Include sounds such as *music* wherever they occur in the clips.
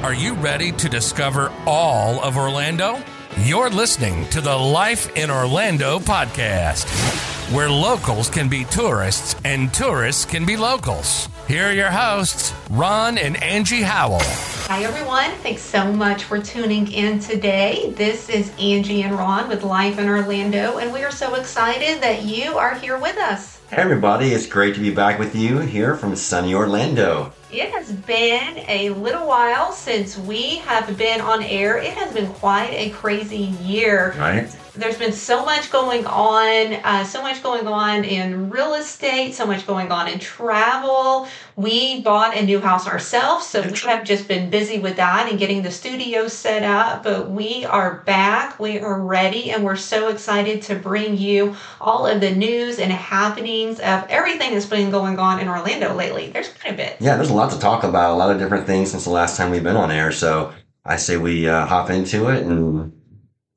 Are you ready to discover all of Orlando? You're listening to the Life in Orlando podcast, where locals can be tourists and tourists can be locals. Here are your hosts, Ron and Angie Howell. Hi, everyone. Thanks so much for tuning in today. This is Angie and Ron with Life in Orlando, and we are so excited that you are here with us. Hey, everybody. It's great to be back with you here from sunny Orlando. It has been a little while since we have been on air. It has been quite a crazy year. Right? There's been so much going on, uh, so much going on in real estate, so much going on in travel. We bought a new house ourselves, so we have just been busy with that and getting the studio set up. But we are back, we are ready, and we're so excited to bring you all of the news and happenings of everything that's been going on in Orlando lately. There's quite a bit. Yeah, there's a lot to talk about, a lot of different things since the last time we've been on air. So I say we uh, hop into it and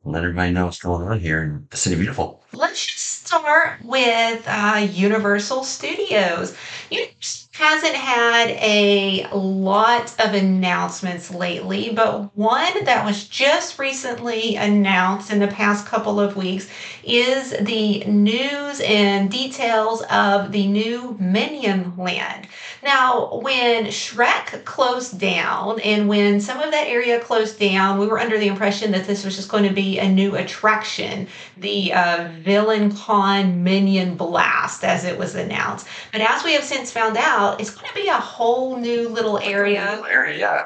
let everybody know what's going on here in the City Beautiful. Let's just start with uh, Universal Studios. Universal hasn't had a lot of announcements lately, but one that was just recently announced in the past couple of weeks is the news and details of the new Minion Land. Now, when Shrek closed down and when some of that area closed down, we were under the impression that this was just going to be a new attraction, the uh, Villain Con Minion Blast, as it was announced. But as we have since found out, it's going to be a whole new little area. Little area, yeah.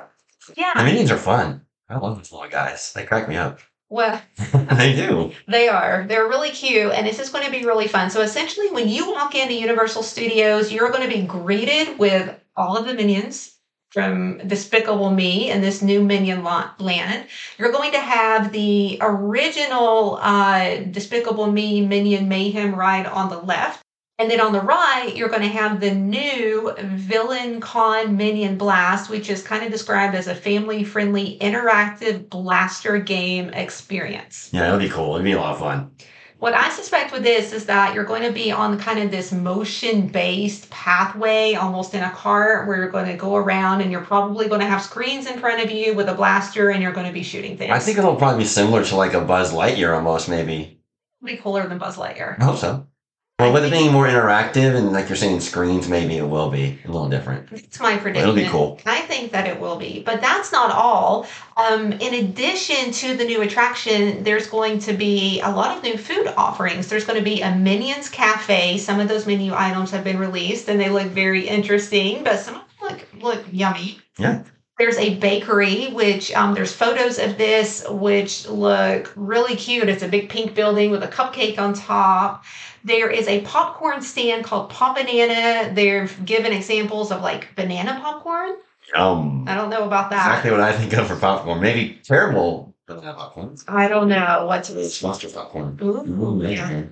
Yeah. The minions are fun. I love those little guys. They crack me up. Well, *laughs* they do. They are. They're really cute, and this is going to be really fun. So, essentially, when you walk into Universal Studios, you're going to be greeted with all of the minions from Despicable Me and this new Minion land. You're going to have the original uh, Despicable Me Minion Mayhem ride on the left. And then on the right, you're going to have the new Villain Con Minion Blast, which is kind of described as a family friendly interactive blaster game experience. Yeah, it'll be cool. It'll be a lot of fun. What I suspect with this is that you're going to be on kind of this motion based pathway, almost in a cart, where you're going to go around and you're probably going to have screens in front of you with a blaster and you're going to be shooting things. I think it'll probably be similar to like a Buzz Lightyear almost, maybe. It'll be cooler than Buzz Lightyear. I hope so. Well, with it being more interactive and like you're saying screens, maybe it will be a little different. It's my prediction. It'll be cool. I think that it will be, but that's not all. Um, in addition to the new attraction, there's going to be a lot of new food offerings. There's going to be a Minions Cafe. Some of those menu items have been released, and they look very interesting, but some of them look look yummy. Yeah. There's a bakery, which um, there's photos of this, which look really cute. It's a big pink building with a cupcake on top. There is a popcorn stand called Pop Banana. They've given examples of like banana popcorn. Um, I don't know about that. Exactly what I think of for popcorn. Maybe terrible banana popcorn. I don't know what to. Monster popcorn. Ooh, Ooh, yeah.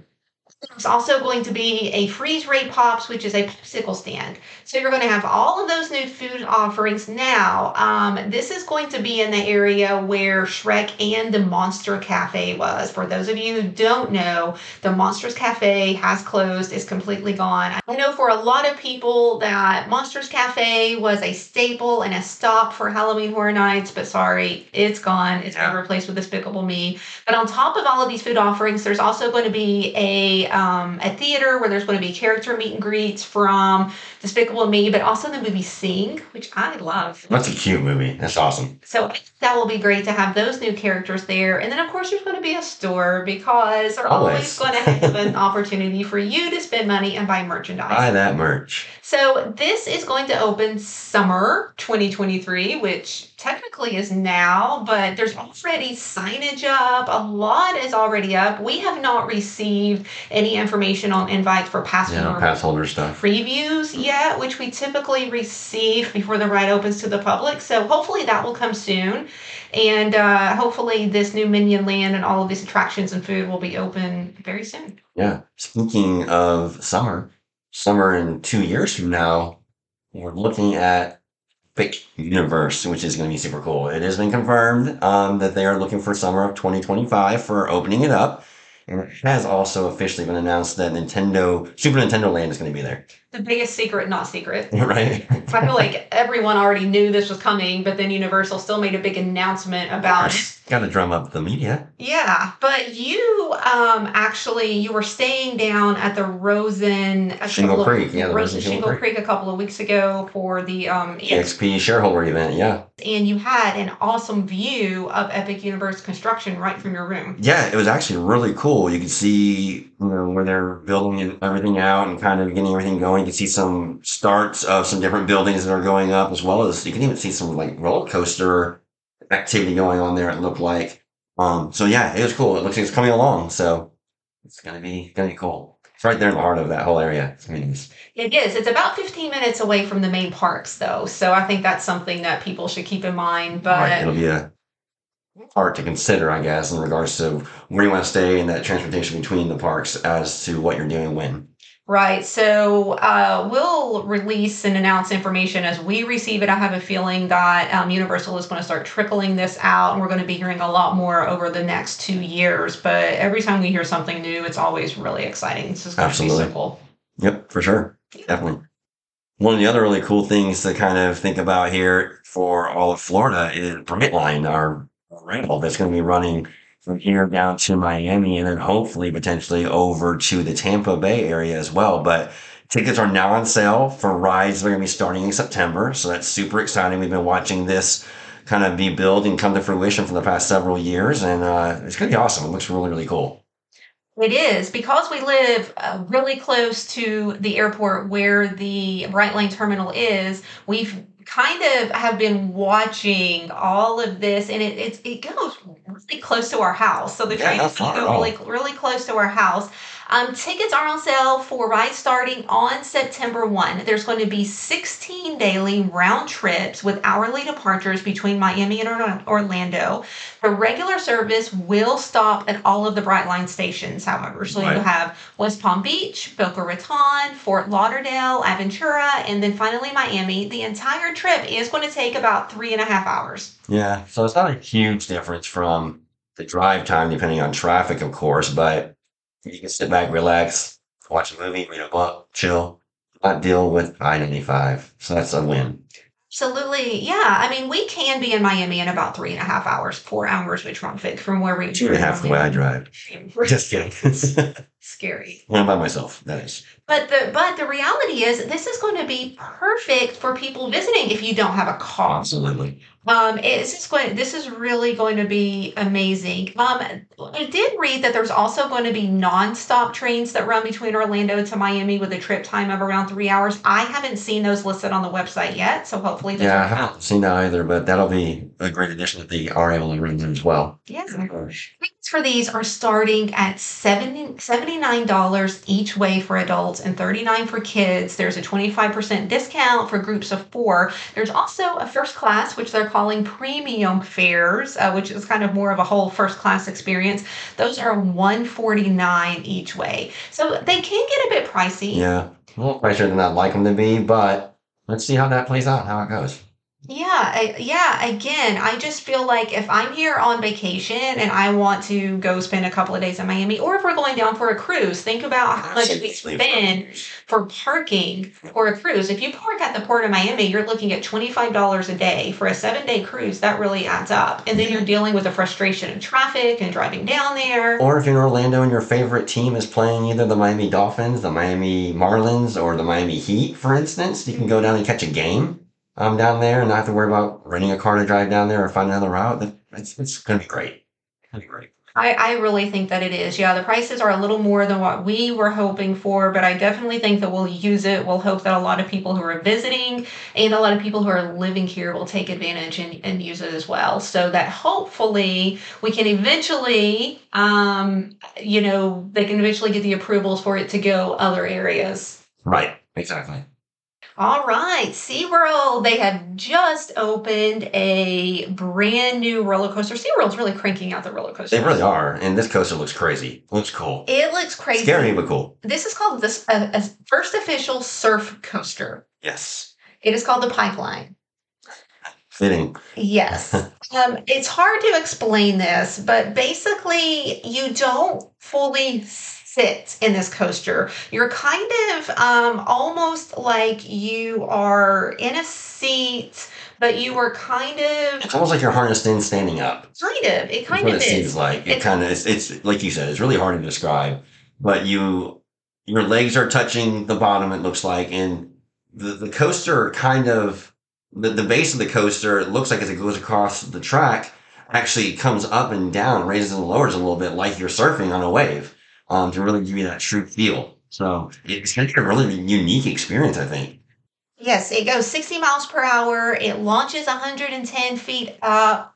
There's also going to be a freeze ray pops, which is a popsicle stand. So you're going to have all of those new food offerings now. Um, this is going to be in the area where Shrek and the Monster Cafe was. For those of you who don't know, the Monsters Cafe has closed, is completely gone. I know for a lot of people that Monsters Cafe was a staple and a stop for Halloween Horror Nights, but sorry, it's gone. It's been replaced with Despicable Me. But on top of all of these food offerings, there's also going to be a um, a theater where there's going to be character meet and greets from Despicable Me, but also the movie Sing, which I love. That's a cute movie. That's awesome. So that will be great to have those new characters there. And then, of course, there's going to be a store because they're always, Always. going to have an opportunity for you to spend money and buy merchandise. Buy that merch. So this is going to open summer 2023, which technically is now, but there's already signage up. A lot is already up. We have not received any information on invites for pass Yeah, holder pass holder stuff. previews yet, which we typically receive before the ride opens to the public. So hopefully that will come soon. And uh, hopefully this new Minion Land and all of these attractions and food will be open very soon. Yeah. Speaking of summer, summer in two years from now, we're looking at Epic Universe, which is going to be super cool. It has been confirmed um, that they are looking for summer of 2025 for opening it up. And it has also officially been announced that Nintendo, Super Nintendo Land is going to be there. The biggest secret, not secret. *laughs* right? I feel like everyone already knew this was coming, but then Universal still made a big announcement about. Got to drum up the media. Yeah, but you um actually you were staying down at the Rosen Shingle of- Creek, yeah, the Rosen Rosen Shingle Shingle Creek. a couple of weeks ago for the um EXP shareholder event. Yeah. and you had an awesome view of Epic Universe construction right from your room. Yeah, it was actually really cool. You could see you know, where they're building everything out and kind of getting everything going. You can see some starts of some different buildings that are going up, as well as you can even see some like roller coaster activity going on there. It looked like. Um, so yeah, it was cool. It looks like it's coming along. So it's gonna be gonna be cool. It's right there in the heart of that whole area. I mean, It is. It's about 15 minutes away from the main parks though. So I think that's something that people should keep in mind. But right, it'll be a part to consider, I guess, in regards to where you want to stay and that transportation between the parks as to what you're doing when. Right. So uh, we'll release and announce information as we receive it. I have a feeling that um, Universal is going to start trickling this out, and we're going to be hearing a lot more over the next two years. But every time we hear something new, it's always really exciting. This is going to be so cool. Yep, for sure. Definitely. One of the other really cool things to kind of think about here for all of Florida is Brightline, our rental that's going to be running from here down to Miami and then hopefully potentially over to the Tampa Bay area as well. But tickets are now on sale for rides that are going to be starting in September. So that's super exciting. We've been watching this kind of be built and come to fruition for the past several years. And uh, it's going to be awesome. It looks really, really cool. It is because we live uh, really close to the airport where the Brightline terminal is. We've kind of have been watching all of this, and it it's, it goes really close to our house. So the Yeah, train is going to far go really really close to our house. Um, tickets are on sale for rides starting on September 1. There's going to be 16 daily round trips with hourly departures between Miami and Orlando. The regular service will stop at all of the Brightline stations, however. So Right. you have West Palm Beach, Boca Raton, Fort Lauderdale, Aventura, and then finally Miami. The entire trip is going to take about three and a half hours. Yeah, so it's not a huge difference from the drive time, depending on traffic, of course, but you can sit back, relax, watch a movie, read a book, chill, not deal with I 95. So that's a win. Absolutely. Yeah. I mean, we can be in Miami in about three and a half hours, four hours with traffic from where we Two and a half the way I drive. *laughs* Just kidding. *laughs* Scary. when I'm by myself, that is. But the but the reality is this is going to be perfect for people visiting if you don't have a car. Absolutely. Um, it's just going. This is really going to be amazing. Um, I did read that there's also going to be nonstop trains that run between Orlando to Miami with a trip time of around three hours. I haven't seen those listed on the website yet, so hopefully Yeah, I haven't seen that either, but that'll be a great addition if they are able to run them as well. Yeah. Tickets for these are starting at 70 $79 each way for adults and $39 for kids. There's a 25% discount for groups of four. There's also a first class, which they're calling premium fares, uh, which is kind of more of a whole first class experience. Those are 149 each way. So they can get a bit pricey. Yeah, a little pricier than I'd like them to be, but let's see how that plays out, how it goes. Yeah, I, yeah. Again, I just feel like if I'm here on vacation and I want to go spend a couple of days in Miami, or if we're going down for a cruise, think about how much we spend for parking for a cruise. If you park at the port of Miami, you're looking at $25 a day for a seven day cruise. That really adds up. And then you're dealing with the frustration of traffic and driving down there. Or if you're in Orlando and your favorite team is playing either the Miami Dolphins, the Miami Marlins, or the Miami Heat, for instance, you can go down and catch a game um, down there and not have to worry about renting a car to drive down there or find another route. It's, it's going to be great. It's going to be great. I, I really think that it is. Yeah, the prices are a little more than what we were hoping for, but I definitely think that we'll use it. We'll hope that a lot of people who are visiting and a lot of people who are living here will take advantage and, and use it as well. So that hopefully we can eventually, um, you know, they can eventually get the approvals for it to go other areas. Right. Exactly. All right, SeaWorld, they have just opened a brand new roller coaster. SeaWorld's really cranking out the roller coaster. They really are. And this coaster looks crazy. Looks cool. It looks crazy. Scary, but cool. This is called this uh, a first official surf coaster. Yes. It is called the Pipeline. Fitting. Yes. *laughs* um, it's hard to explain this, but basically, you don't fully sit in this coaster. You're kind of um, almost like you are in a seat, but you are kind of, It's almost like you're harnessed in standing up. kind of, it kind That's kind what of it seems like. It kind of it's, it's like you said. It's really hard to describe, but you your legs are touching the bottom. It looks like, and the the coaster kind of the the base of the coaster. It looks like as it goes across the track, actually comes up and down, raises and lowers a little bit, like you're surfing on a wave, um, to really give you that true feel. So it's going to be a really unique experience, I think. Yes, it goes 60 miles per hour. It launches 110 feet up.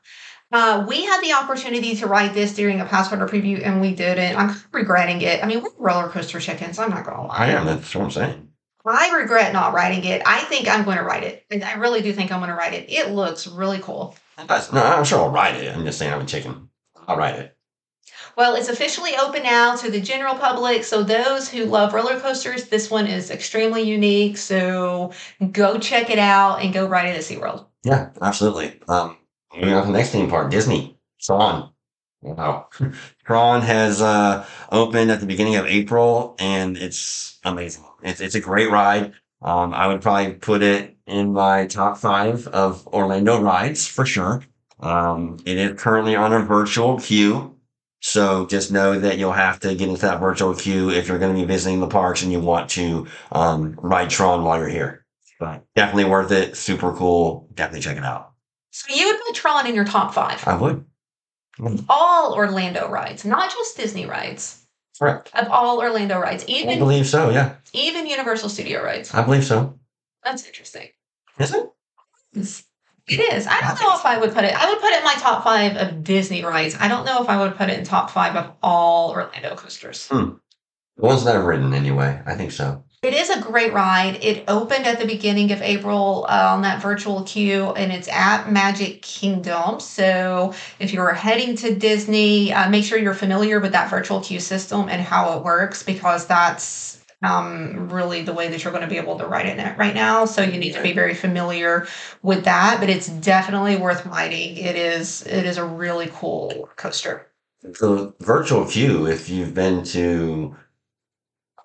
Uh, we had the opportunity to ride this during a Pathfinder preview, and we didn't. I'm regretting it. I mean, we're roller coaster chickens. I'm not gonna lie. I am. That's what I'm saying. I regret not riding it. I think I'm going to ride it. I really do think I'm going to ride it. It looks really cool. No, I'm sure I'll ride it. I'm just saying I'm a chicken. I'll ride it. Well, it's officially open now to the general public. So those who love roller coasters, this one is extremely unique. So go check it out and go ride it at SeaWorld. Yeah, absolutely. Um, moving on to the next theme park, Disney. Tron. Wow. *laughs* Tron has uh, opened at the beginning of April, and it's amazing. It's it's a great ride. Um, I would probably put it in my top five of Orlando rides for sure. Um, it is currently on a virtual queue. So just know that you'll have to get into that virtual queue if you're going to be visiting the parks and you want to um, ride Tron while you're here. But definitely worth it. Super cool. Definitely check it out. So you would put Tron in your top five. I would. All Orlando rides, not just Disney rides. Correct. Of all Orlando rides, even I believe so. Yeah, even Universal Studio rides. I believe so. That's interesting. Is it? It is. I don't know if I would put it. I would put it in my top five of Disney rides. I don't know if I would put it in top five of all Orlando coasters. Hmm. The ones that I've ridden, anyway. I think so. It is a great ride. It opened at the beginning of April uh, on that virtual queue, and it's at Magic Kingdom. So if you're heading to Disney, uh, make sure you're familiar with that virtual queue system and how it works, because that's um, really the way that you're going to be able to ride in it right now. So you need to be very familiar with that. But it's definitely worth riding. It is. It is a really cool coaster. The virtual queue, if you've been to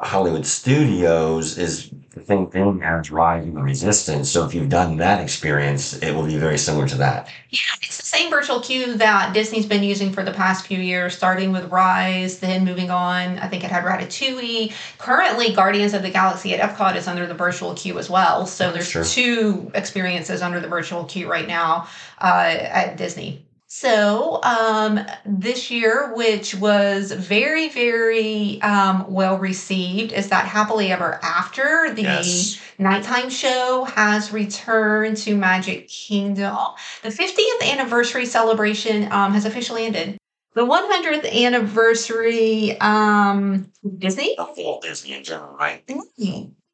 Hollywood Studios, is the same thing as riding the Resistance. So if you've done that experience, it will be very similar to that. Yeah, it's the same virtual queue that Disney's been using for the past few years, starting with Rise, then moving on. I think it had Ratatouille. Currently, Guardians of the Galaxy at Epcot is under the virtual queue as well. So there's Sure. two experiences under the virtual queue right now uh, at Disney. So um, this year, which was very, very um, well received, is that Happily Ever After, the Yes. nighttime show has returned to Magic Kingdom. The 50th anniversary celebration um, has officially ended. The 100th anniversary um, Disney. The whole Disney in general, right?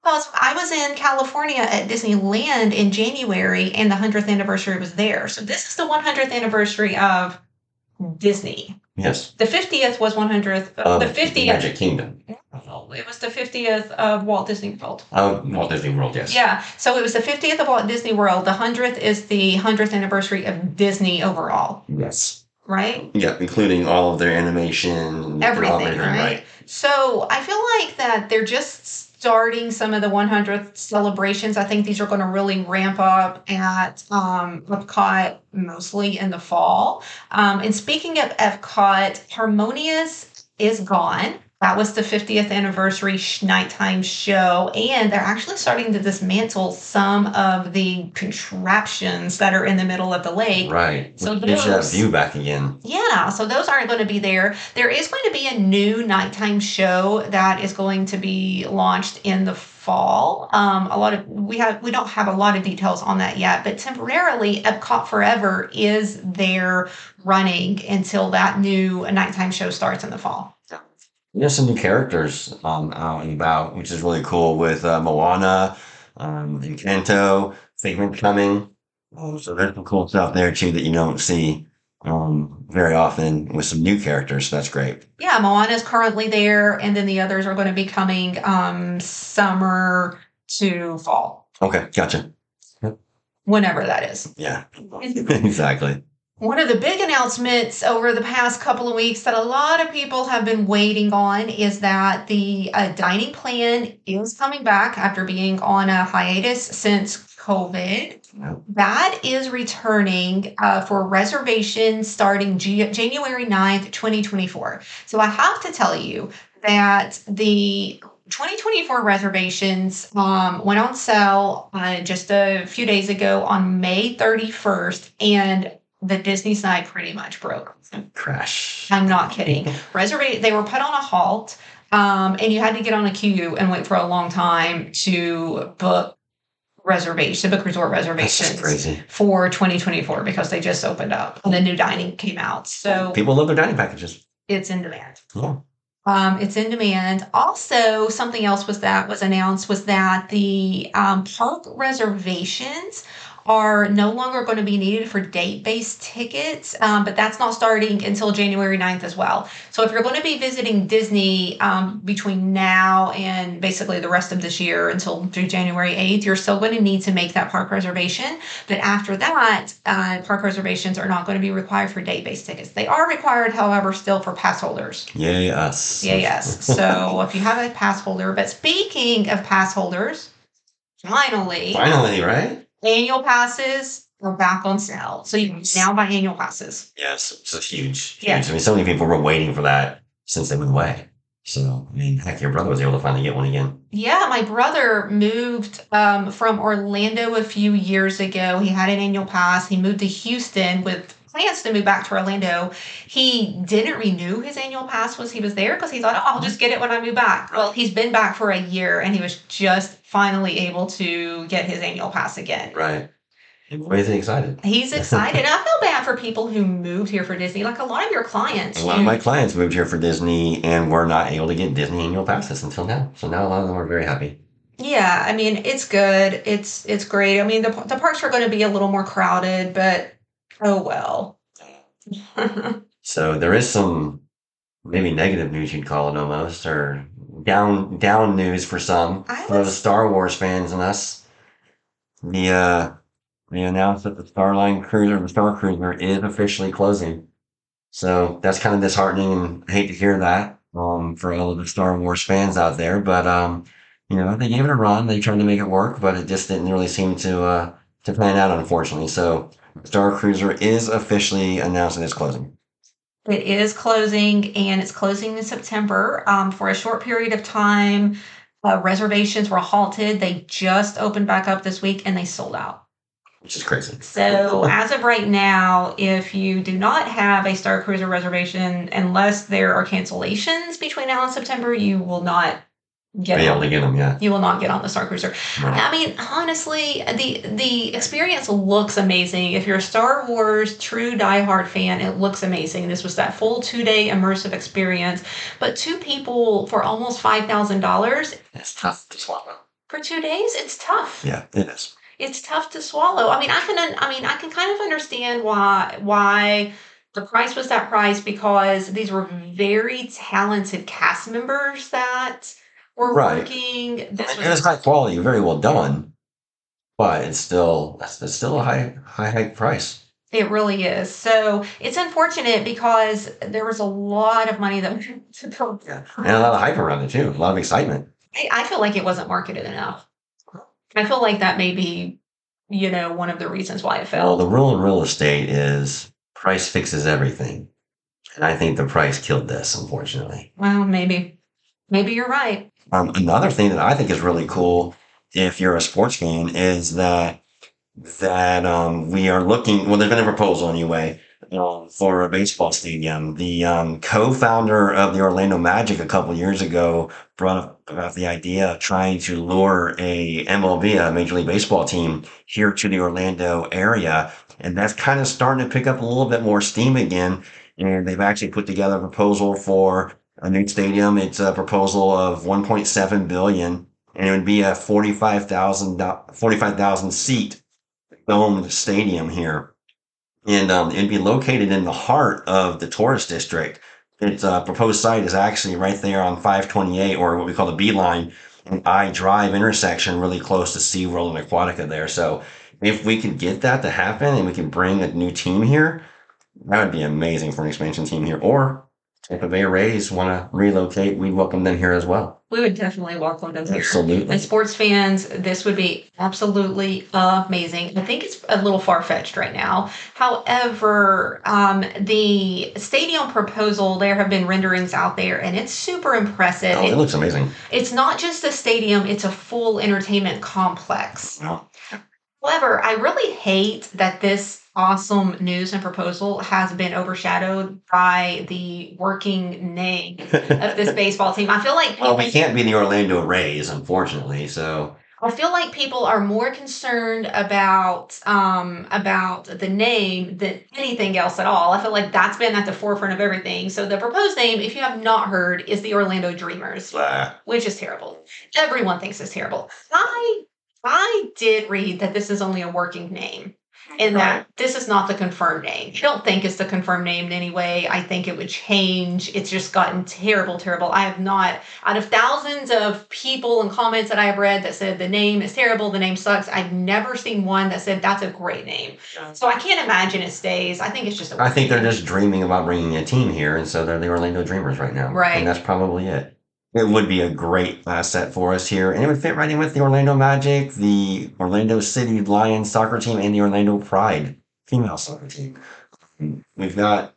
Because I was in California at Disneyland in January, and the 100th anniversary was there. So this is the 100th anniversary of Disney. Yes. The 50th was 100th. uh, the 50th. Magic Kingdom. It was the 50th of Walt Disney World. Oh, Walt Disney World, yes. Yeah, so it was the 50th of Walt Disney World. The 100th is the 100th anniversary of Disney overall, Yes. right? Yeah, including all of their animation. Everything, their- right? So I feel like that they're just starting some of the 100th celebrations. I think these are going to really ramp up at um, Epcot mostly in the fall. Um, and speaking of Epcot, Harmonious is gone. That was the 50th anniversary sh- nighttime show, and they're actually starting to dismantle some of the contraptions that are in the middle of the lake. Right. So gives you that view back again. Yeah, so those aren't going to be there. There is going to be a new nighttime show that is going to be launched in the fall. Um, a lot of we have we don't have a lot of details on that yet, but temporarily Epcot Forever is there running until that new nighttime show starts in the fall. There's some new characters um, out and about, which is really cool with uh, Moana, um, Encanto, Figment coming. Um, so there's some cool stuff there too that you don't see um, very often with some new characters. So that's great. Yeah, Moana is currently there, and then the others are going to be coming um, summer to fall, Okay, gotcha. whenever that is. Yeah, *laughs* exactly. One of the big announcements over the past couple of weeks that a lot of people have been waiting on is that the uh, dining plan is coming back after being on a hiatus since COVID. That is returning uh, for reservations starting G- January 9th, 2024. So I have to tell you that the 2024 reservations um, went on sale uh, just a few days ago on May 31st, and the Disney side pretty much broke. Crash. I'm not kidding. Reservate they were put on a halt, um, and you had to get on a queue and wait for a long time to book reservation, book resort reservations for 2024 because they just opened up and the new dining came out. So People love their dining packages. it's in demand. Yeah. Um, it's in demand. Also, something else was that was announced was that the um, park reservations are no longer going to be needed for date-based tickets, um, but that's not starting until January 9th as well. So if you're going to be visiting Disney um, between now and basically the rest of this year until through January 8th, you're still going to need to make that park reservation. But after that, uh, park reservations are not going to be required for date-based tickets. They are required, however, still for pass holders. Yay, yes. Yeah, yes. So *laughs* if you have a pass holder, but speaking of pass holders, finally, Finally, right? Annual passes are back on sale. So you can now buy annual passes. Yes. It's a huge, huge. Yeah. I mean, so many people were waiting for that since they moved away. So, I mean, heck, your brother was able to finally get one again. Yeah, my brother moved um, from Orlando a few years ago. He had an annual pass. He moved to Houston with plans to move back to Orlando. He didn't renew his annual pass once he was there because he thought, oh, I'll just get it when I move back. Well, he's been back for a year and he was just finally able to get his annual pass again. Right. What is he excited? He's excited. I feel bad for people who moved here for Disney. Like a lot of your clients. A lot of my clients moved here for Disney and were not able to get Disney annual passes until now. So now a lot of them are very happy. Yeah, I mean it's good. It's it's great. I mean the the parks are going to be a little more crowded, but oh well. *laughs* So there is some maybe negative news you'd call it almost, or down down news for some. I For the was- Star Wars fans and us. The uh they announced that the Starline Cruiser, the Star Cruiser, is officially closing. So that's kind of disheartening and I hate to hear that um for all of the Star Wars fans out there. But um, you know, they gave it a run, they tried to make it work, but it just didn't really seem to uh to pan out unfortunately. So Star Cruiser is officially announced that it's closing. It is closing, and it's closing in September um, for a short period of time. Uh, reservations were halted. They just opened back up this week, and they sold out. Which is crazy. So as of right now, if you do not have a Star Cruiser reservation, unless there are cancellations between now and September, you will not get able to get them, yeah. You will not get on the Star Cruiser. Right. I mean, honestly, the the experience looks amazing. If you're a Star Wars true diehard fan, it looks amazing. This was that full two day immersive experience, but two people for almost five thousand dollars It's tough to swallow. for two days, it's tough. Yeah, it is. It's tough to swallow. I mean, I can. I mean, I can kind of understand why why the price was that price because these were very talented cast members that were Right. working. This It is was high quality, very well done, but it's still that's it's still a high high high price. It really is. So it's unfortunate because there was a lot of money that *laughs* went to build. Yeah, and a lot of hype around it too. A lot of excitement. I, I feel like it wasn't marketed enough. I feel like that may be, you know, one of the reasons why it failed. Well, the rule in real estate is price fixes everything, and I think the price killed this, unfortunately. Well, maybe, maybe you're right. Um, another thing that I think is really cool, if you're a sports fan, is that that um, we are looking. Well, there's been a proposal anyway um, for a baseball stadium. The um, co-founder of the Orlando Magic a couple years ago brought up about the idea of trying to lure a MLB, a Major League Baseball team, here to the Orlando area, and that's kind of starting to pick up a little bit more steam again. And they've actually put together a proposal for a new stadium. It's a proposal of 1.7 billion, and it would be a 45,000 do- 45,000 seat domed stadium here, and um, it'd be located in the heart of the tourist district. Its uh, proposed site is actually right there on 528, or what we call the B line, and I Drive intersection, really close to SeaWorld and Aquatica there. So if we could get that to happen, and we can bring a new team here, that would be amazing for an expansion team here. Or Tampa Bay Rays want to relocate, we welcome them here as well. We would definitely welcome them here. Absolutely. And sports fans, this would be absolutely amazing. I think it's a little far fetched right now. However, um, the stadium proposal, there have been renderings out there, and it's super impressive. Oh, it It- looks amazing. it's not just a stadium, it's a full entertainment complex. Wow. However, I really hate that this awesome news and proposal has been overshadowed by the working name of this *laughs* baseball team. I feel like Well, we can't be the Orlando Rays, unfortunately. So I feel like people are more concerned about um, about the name than anything else at all. I feel like that's been at the forefront of everything. So the proposed name, if you have not heard, is the Orlando Dreamers, uh, which is terrible. Everyone thinks it's terrible. I I did read that this is only a working name. And that this is not the confirmed name. I don't think it's the confirmed name in any way. I think it would change. It's just gotten terrible, terrible. I have not, out of thousands of people and comments that I have read that said the name is terrible, the name sucks, I've never seen one that said that's a great name. So I can't imagine it stays. I think it's just a I think they're working just dreaming about bringing a team here, and so they're the Orlando Dreamers right now. Right. And that's probably it. It would be a great asset for us here, and it would fit right in with the Orlando Magic, the Orlando City Lions soccer team, and the Orlando Pride female soccer team. We've got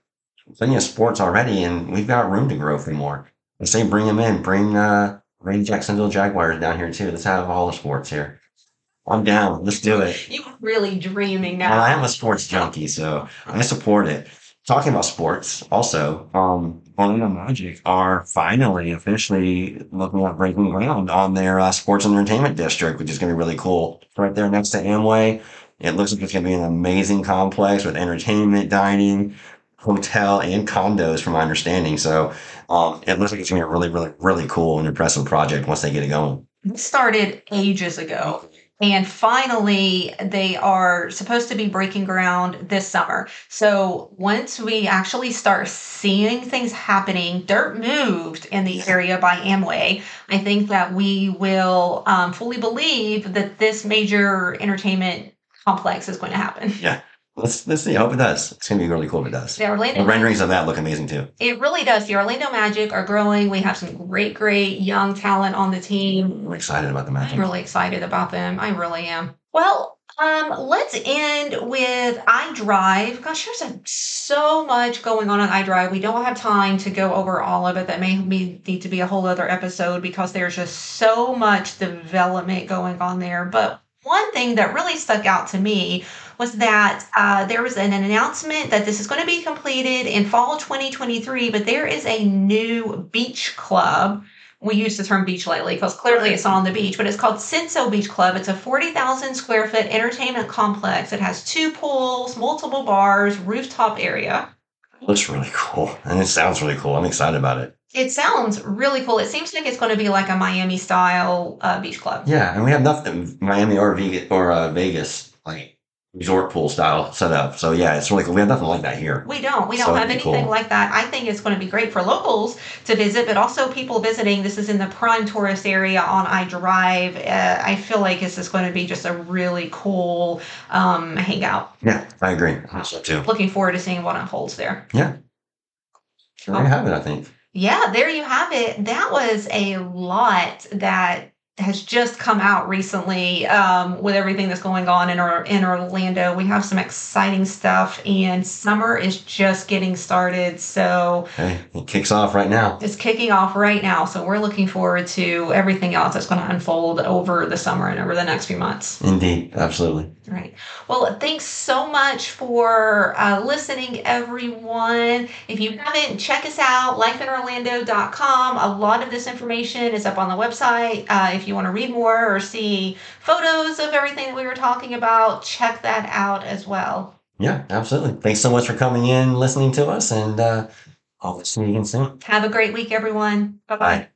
plenty of sports already, and we've got room to grow for more. I say bring them in. Bring uh, bring Jacksonville Jaguars down here too. Let's have all the sports here. I'm down. Let's do it. You're really dreaming now. Well, I am a sports junkie, so I support it. Talking about sports, also, um, Orlando Magic are finally officially looking at breaking ground on their uh, sports and entertainment district, which is going to be really cool. Right there next to Amway. It looks like it's going to be an amazing complex with entertainment, dining, hotel, and condos, from my understanding. So, um, it looks like it's going to be a really, really, really cool and impressive project once they get it going. This started ages ago. And finally, they are supposed to be breaking ground this summer. So once we actually start seeing things happening, dirt moved in the area by Amway, I think that we will um, fully believe that this major entertainment complex is going to happen. Let's let's see. I hope it does. It's going to be really cool if it does. The Orlando The renderings of that look amazing too. It really does. The Orlando Magic are growing. We have some great, great young talent on the team. I'm excited about the I'm Magic. really excited about them. I really am. Well, um, let's end with iDrive. Gosh, there's a, so much going on on iDrive. We don't have time to go over all of it. That may be, need to be a whole other episode because there's just so much development going on there. But one thing that really stuck out to me was that uh, there was an announcement that this is going to be completed in fall 2023, but there is a new beach club. We use the term beach lightly because clearly it's on the beach, but it's called Senso Beach Club. It's a 40,000 square foot entertainment complex. It has two pools, multiple bars, rooftop area. looks really cool and *laughs* it sounds really cool. I'm excited about it. It sounds really cool. It seems like it's going to be like a Miami style uh, beach club. Yeah, and we have nothing Miami or Vegas or uh, Vegas like resort pool style set up. So yeah, it's really cool. We have nothing like that here. We don't. We don't have anything cool. like that. I think it's going to be great for locals to visit, but also people visiting. This is in the prime tourist area on iDrive. Uh, I feel like this is going to be just a really cool um, hangout. Yeah, I agree. I think so too. Looking forward to seeing what unfolds there. Yeah. So there you have it, I think. Yeah, there you have it. That was a lot that has just come out recently um, with everything that's going on in our in Orlando. We have some exciting stuff, and summer is just getting started. So Okay. It kicks off right now. it's kicking off right now. So we're looking forward to everything else that's going to unfold over the summer and over the next few months. Indeed. Absolutely. Right. Well, thanks so much for uh, listening, everyone. If you haven't, check us out, lifeinorlando.com. A lot of this information is up on the website. Uh, if you want to read more or see photos of everything that we were talking about, check that out as well. Yeah, absolutely. Thanks so much for coming in, listening to us, and uh, I'll see you again soon. Have a great week, everyone. Bye bye. Bye.